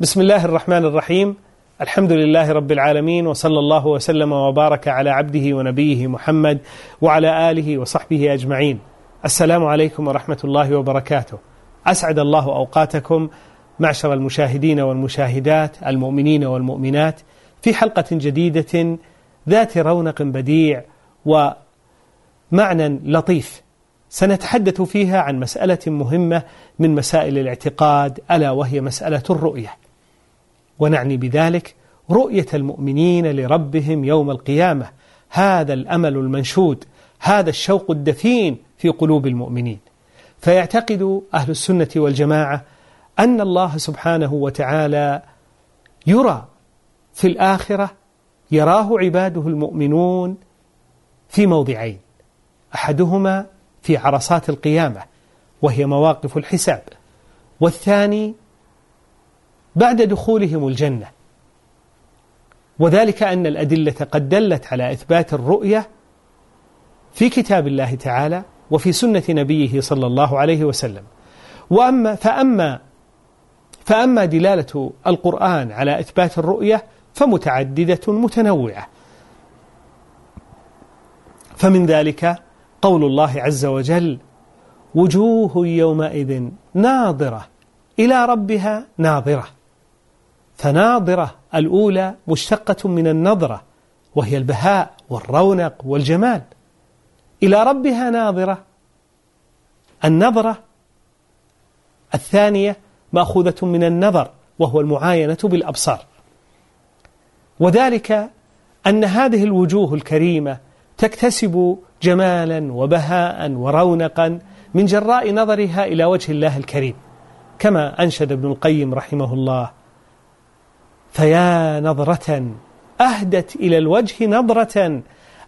بسم الله الرحمن الرحيم الحمد لله رب العالمين وصلى الله وسلم وبارك على عبده ونبيه محمد وعلى آله وصحبه أجمعين السلام عليكم ورحمة الله وبركاته أسعد الله أوقاتكم معشر المشاهدين والمشاهدات المؤمنين والمؤمنات في حلقة جديدة ذات رونق بديع ومعنى لطيف سنتحدث فيها عن مسألة مهمة من مسائل الاعتقاد ألا وهي مسألة الرؤية ونعني بذلك رؤية المؤمنين لربهم يوم القيامة. هذا الأمل المنشود هذا الشوق الدفين في قلوب المؤمنين. فيعتقد أهل السنة والجماعة أن الله سبحانه وتعالى يرى في الآخرة يراه عباده المؤمنون في موضعين. أحدهما في عرصات القيامة وهي مواقف الحساب. والثاني بعد دخولهم الجنة. وذلك أن الأدلة قد دلت على إثبات الرؤية في كتاب الله تعالى وفي سنة نبيه صلى الله عليه وسلم. وأما فأما فأما دلالة القرآن على إثبات الرؤية فمتعددة متنوعة. فمن ذلك قول الله عز وجل وجوه يومئذ ناظرة إلى ربها ناظرة. فناظرة الأولى مشتقة من النظرة وهي البهاء والرونق والجمال. إلى ربها ناظرة. النظرة الثانية مأخوذة من النظر وهو المعاينة بالأبصار. وذلك أن هذه الوجوه الكريمة تكتسب جمالا وبهاء ورونقا من جراء نظرها إلى وجه الله الكريم. كما أنشد ابن القيم رحمه الله فيا نظرة أهدت إلى الوجه نظرة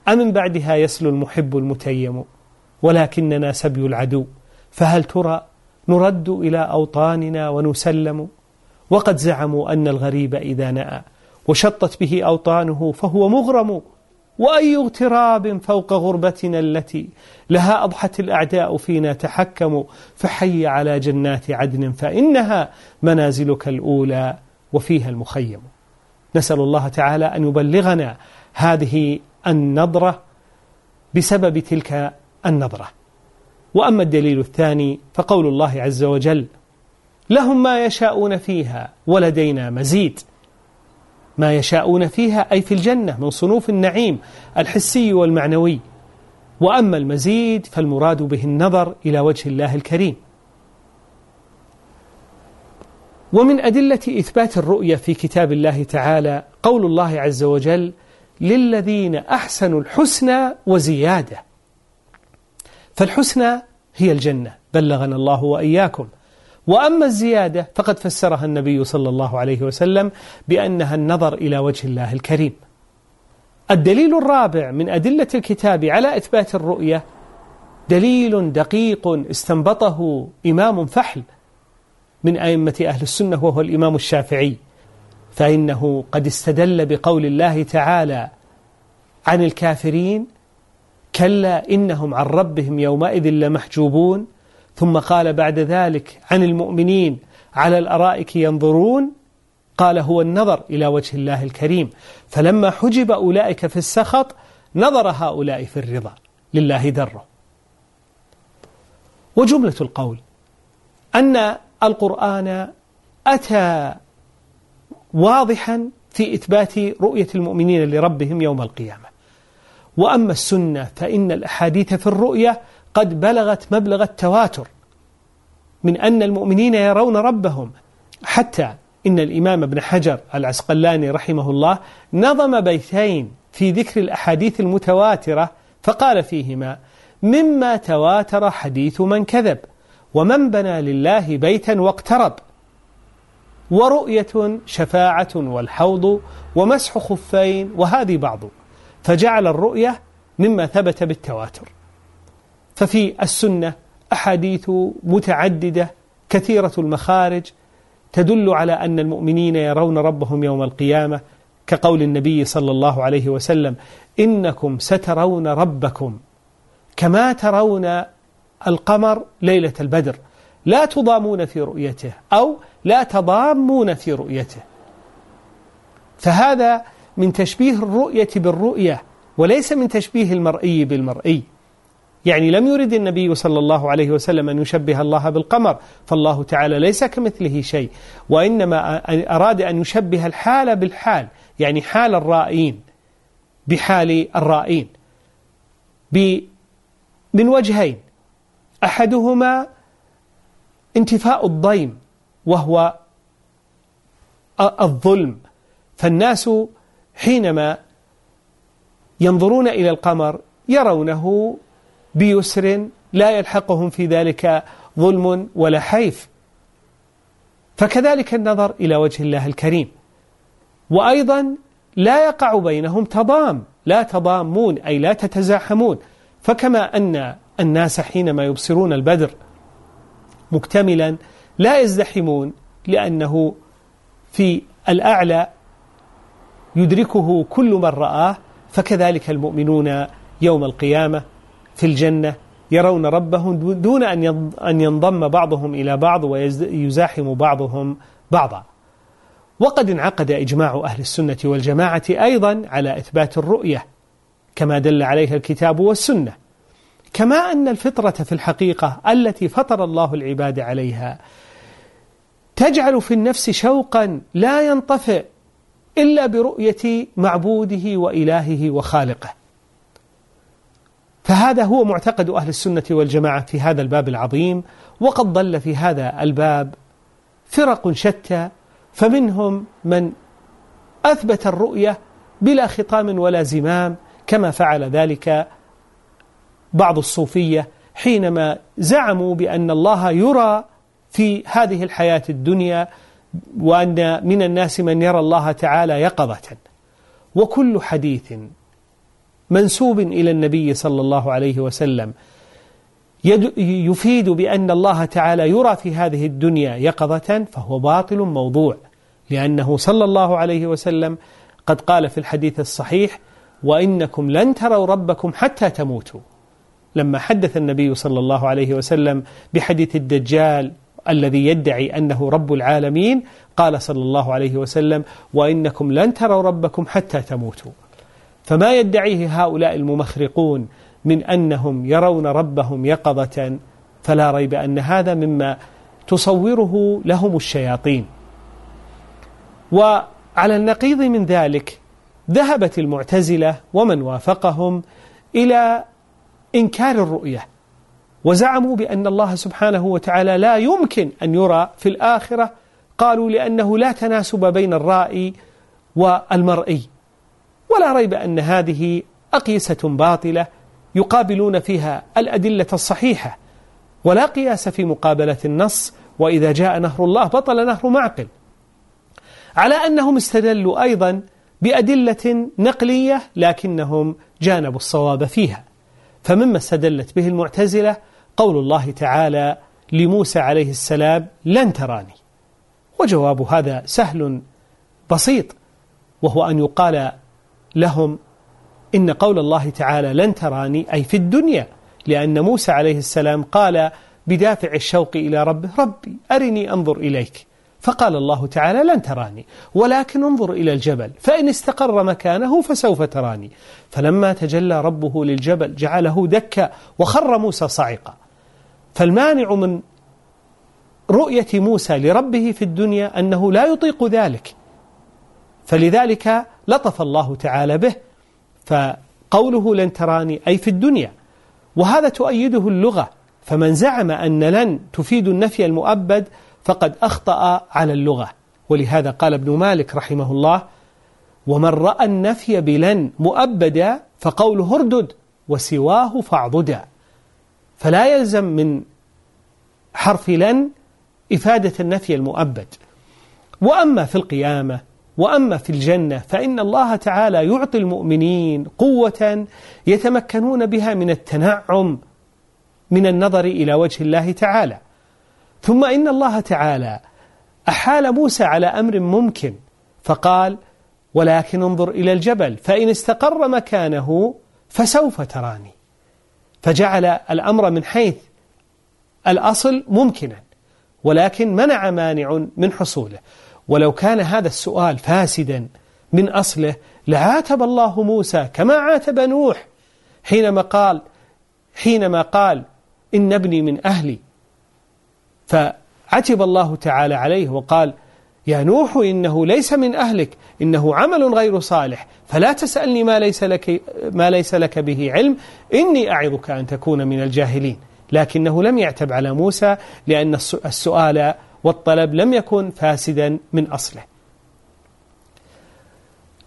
أمن بعدها يسلو المحب المتيم ولكننا سبي العدو فهل ترى نرد إلى أوطاننا ونسلم؟ وقد زعموا أن الغريب إذا نأى وشطت به أوطانه فهو مغرم وأي اغتراب فوق غربتنا التي لها أضحت الأعداء فينا تحكموا فحي على جنات عدن فإنها منازلك الأولى. وفيها المخيم. نسأل الله تعالى أن يبلغنا هذه النظرة بسبب تلك النظرة. وأما الدليل الثاني فقول الله عز وجل لهم ما يشاءون فيها ولدينا مزيد. ما يشاءون فيها أي في الجنة من صنوف النعيم الحسي والمعنوي. وأما المزيد فالمراد به النظر إلى وجه الله الكريم. ومن أدلة إثبات الرؤية في كتاب الله تعالى قول الله عز وجل للذين أحسنوا الحسنى وزيادة. فالحسنى هي الجنة بلغنا الله وإياكم. وأما الزيادة فقد فسرها النبي صلى الله عليه وسلم بأنها النظر إلى وجه الله الكريم. الدليل الرابع من أدلة الكتاب على إثبات الرؤية دليل دقيق استنبطه إمام فحل من أئمة أهل السنة وهو الإمام الشافعي. فإنه قد استدل بقول الله تعالى عن الكافرين كلا إنهم عن ربهم يومئذ لمحجوبون ثم قال بعد ذلك عن المؤمنين على الأرائك ينظرون؟ قال هو النظر إلى وجه الله الكريم. فلما حجب أولئك في السخط نظر هؤلاء في الرضا. لله دره وجملة القول أن القرآن أتى واضحا في إثبات رؤية المؤمنين لربهم يوم القيامة. وأما السنة فإن الأحاديث في الرؤية قد بلغت مبلغ التواتر من أن المؤمنين يرون ربهم. حتى إن الإمام ابن حجر العسقلاني رحمه الله نظم بيتين في ذكر الأحاديث المتواترة فقال فيهما مما تواتر حديث من كذب ومن بنى لله بيتا واقترب. ورؤية شفاعة والحوض ومسح خفين وهذه بعض. فجعل الرؤية مما ثبت بالتواتر. ففي السنة أحاديث متعددة كثيرة المخارج تدل على أن المؤمنين يرون ربهم يوم القيامة كقول النبي صلى الله عليه وسلم إنكم سترون ربكم كما ترون القمر ليلة البدر. لا تضامون في رؤيته أو لا تضامون في رؤيته. فهذا من تشبيه الرؤية بالرؤية وليس من تشبيه المرئي بالمرئي. يعني لم يرد النبي صلى الله عليه وسلم أن يشبه الله بالقمر فالله تعالى ليس كمثله شيء. وإنما أراد أن يشبه الحال بالحال يعني حال الرائين بحال الرائين. من وجهين. أحدهما انتفاء الضيم وهو الظلم. فالناس حينما ينظرون إلى القمر يرونه بيسر لا يلحقهم في ذلك ظلم ولا حيف. فكذلك النظر إلى وجه الله الكريم. وأيضا لا يقع بينهم تضام. لا تضامون أي لا تتزاحمون. فكما أن الناس حينما يبصرون البدر مكتملا لا يزدحمون لأنه في الأعلى يدركه كل من رآه فكذلك المؤمنون يوم القيامة في الجنة يرون ربهم دون أن ينضم بعضهم إلى بعض ويزاحم بعضهم بعضا. وقد انعقد إجماع أهل السنة والجماعة أيضا على إثبات الرؤية كما دل عليها الكتاب والسنة. كما أن الفطرة في الحقيقة التي فطر الله العباد عليها تجعل في النفس شوقا لا ينطفئ إلا برؤية معبوده وإلهه وخالقه. فهذا هو معتقد أهل السنة والجماعة في هذا الباب العظيم وقد ضل في هذا الباب فرق شتى فمنهم من أثبت الرؤية بلا خطام ولا زمام كما فعل ذلك بعض الصوفية حينما زعموا بأن الله يرى في هذه الحياة الدنيا وأن من الناس من يرى الله تعالى يقظة. وكل حديث منسوب إلى النبي صلى الله عليه وسلم يفيد بأن الله تعالى يرى في هذه الدنيا يقظة فهو باطل موضوع لأنه صلى الله عليه وسلم قد قال في الحديث الصحيح وإنكم لن تروا ربكم حتى تموتوا. لما حدث النبي صلى الله عليه وسلم بحديث الدجال الذي يدعي أنه رب العالمين قال صلى الله عليه وسلم وإنكم لن تروا ربكم حتى تموتوا. فما يدعيه هؤلاء الممخرقون من أنهم يرون ربهم يقظة فلا ريب أن هذا مما تصوره لهم الشياطين. وعلى النقيض من ذلك ذهبت المعتزلة ومن وافقهم إلى إنكار الرؤية. وزعموا بأن الله سبحانه وتعالى لا يمكن أن يرى في الآخرة. قالوا لأنه لا تناسب بين الرائي والمرئي. ولا ريب أن هذه أقيسة باطلة يقابلون فيها الأدلة الصحيحة. ولا قياس في مقابلة النص وإذا جاء نهر الله بطل نهر معقل. على أنهم استدلوا أيضا بأدلة نقلية لكنهم جانبوا الصواب فيها. فمما استدلت به المعتزلة قول الله تعالى لموسى عليه السلام لن تراني. وجواب هذا سهل بسيط وهو أن يقال لهم إن قول الله تعالى لن تراني أي في الدنيا لأن موسى عليه السلام قال بدافع الشوق إلى ربه ربي أرني أنظر إليك. فقال الله تعالى لن تراني ولكن انظر إلى الجبل فإن استقر مكانه فسوف تراني. فلما تجلى ربه للجبل جعله دكا وخر موسى صعقا. فالمانع من رؤية موسى لربه في الدنيا أنه لا يطيق ذلك. فلذلك لطف الله تعالى به فقوله لن تراني أي في الدنيا. وهذا تؤيده اللغة فمن زعم أن لن تفيد النفي المؤبد فقد أخطأ على اللغة. ولهذا قال ابن مالك رحمه الله ومن رأى النفي بلن مؤبدا فقوله اردد وسواه فاعضدا فلا يلزم من حرف لن إفادة النفي المؤبد. وأما في القيامة وأما في الجنة فإن الله تعالى يعطي المؤمنين قوة يتمكنون بها من التنعم من النظر إلى وجه الله تعالى. ثم إن الله تعالى أحال موسى على أمر ممكن فقال ولكن انظر إلى الجبل فإن استقر مكانه فسوف تراني. فجعل الأمر من حيث الأصل ممكنا ولكن منع مانع من حصوله. ولو كان هذا السؤال فاسدا من أصله لعاتب الله موسى كما عاتب نوح حينما قال حينما قال إن ابني من أهلي فعتب الله تعالى عليه وقال يا نوح إنه ليس من أهلك إنه عمل غير صالح فلا تسألني ما ليس لك, ما ليس لك به علم إني أعظك أن تكون من الجاهلين. لكنه لم يعتب على موسى لأن السؤال والطلب لم يكن فاسدا من أصله.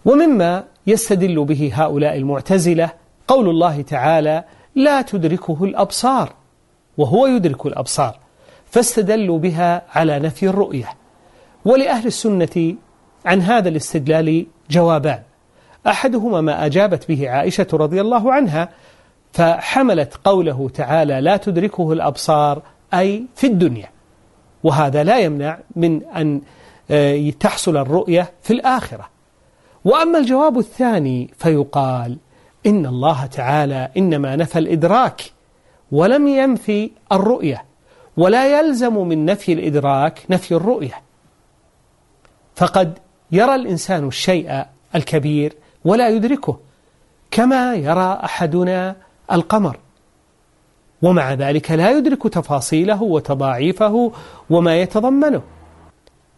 ومما يستدل به هؤلاء المعتزلة قول الله تعالى لا تدركه الأبصار. وهو يدرك الأبصار. فاستدلوا بها على نفي الرؤية. ولأهل السنة عن هذا الاستدلال جوابان. أحدهما ما أجابت به عائشة رضي الله عنها فحملت قوله تعالى لا تدركه الأبصار أي في الدنيا. وهذا لا يمنع من أن آه، تحصل الرؤية في الآخرة. وأما الجواب الثاني فيقال إن الله تعالى إنما نفى الإدراك ولم ينفي الرؤية. ولا يلزم من نفي الإدراك نفي الرؤية. فقد يرى الإنسان الشيء الكبير ولا يدركه كما يرى أحدنا القمر. ومع ذلك لا يدرك تفاصيله وتضاعيفه وما يتضمنه.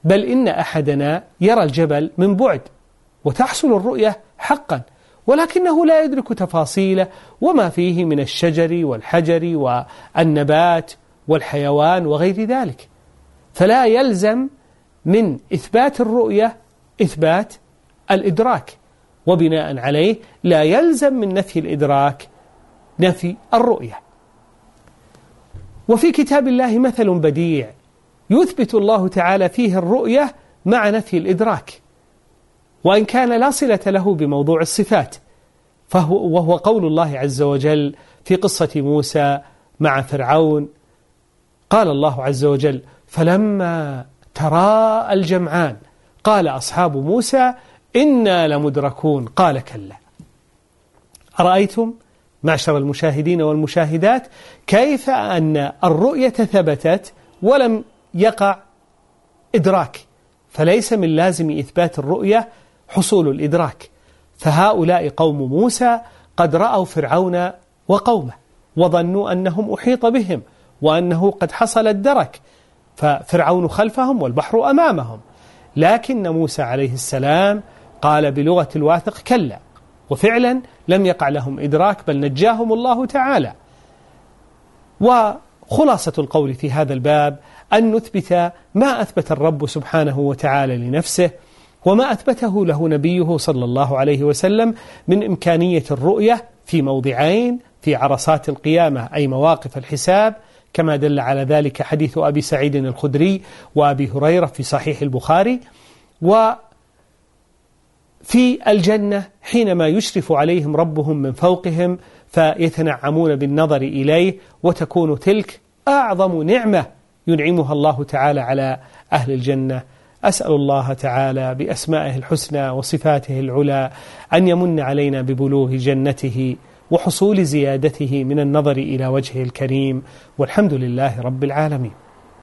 بل إن أحدنا يرى الجبل من بعد وتحصل الرؤية حقا ولكنه لا يدرك تفاصيله وما فيه من الشجر والحجر والنبات والحيوان وغير ذلك. فلا يلزم من إثبات الرؤية إثبات الإدراك وبناء عليه لا يلزم من نفي الإدراك نفي الرؤية. وفي كتاب الله مثل بديع يثبت الله تعالى فيه الرؤية مع نفي الإدراك وإن كان لا صلة له بموضوع الصفات فهو وهو قول الله عز وجل في قصة موسى مع فرعون قال الله عز وجل فلما تراءى الجمعان قال أصحاب موسى إنا لمدركون قال كلا. أرأيتم معشر المشاهدين والمشاهدات كيف أن الرؤية ثبتت ولم يقع إدراك؟ فليس من لازم إثبات الرؤية حصول الإدراك. فهؤلاء قوم موسى قد رأوا فرعون وقومه وظنوا أنهم أحيط بهم. وأنه قد حصل الدرك. ففرعون خلفهم والبحر أمامهم. لكن موسى عليه السلام قال بلغة الواثق كلا. وفعلا لم يقع لهم إدراك بل نجاهم الله تعالى. وخلاصة القول في هذا الباب أن نثبت ما أثبت الرب سبحانه وتعالى لنفسه وما أثبته له نبيه صلى الله عليه وسلم من إمكانية الرؤية في موضعين في عرصات القيامة أي مواقف الحساب كما دل على ذلك حديث أبي سعيد الخدري وأبي هريرة في صحيح البخاري. وفي الجنة حينما يشرف عليهم ربهم من فوقهم فيتنعمون بالنظر إليه وتكون تلك أعظم نعمة ينعمها الله تعالى على أهل الجنة. أسأل الله تعالى بأسمائه الحسنى وصفاته العلى أن يمن علينا ببلوغ جنته. وحصول زيادته من النظر إلى وجهه الكريم والحمد لله رب العالمين.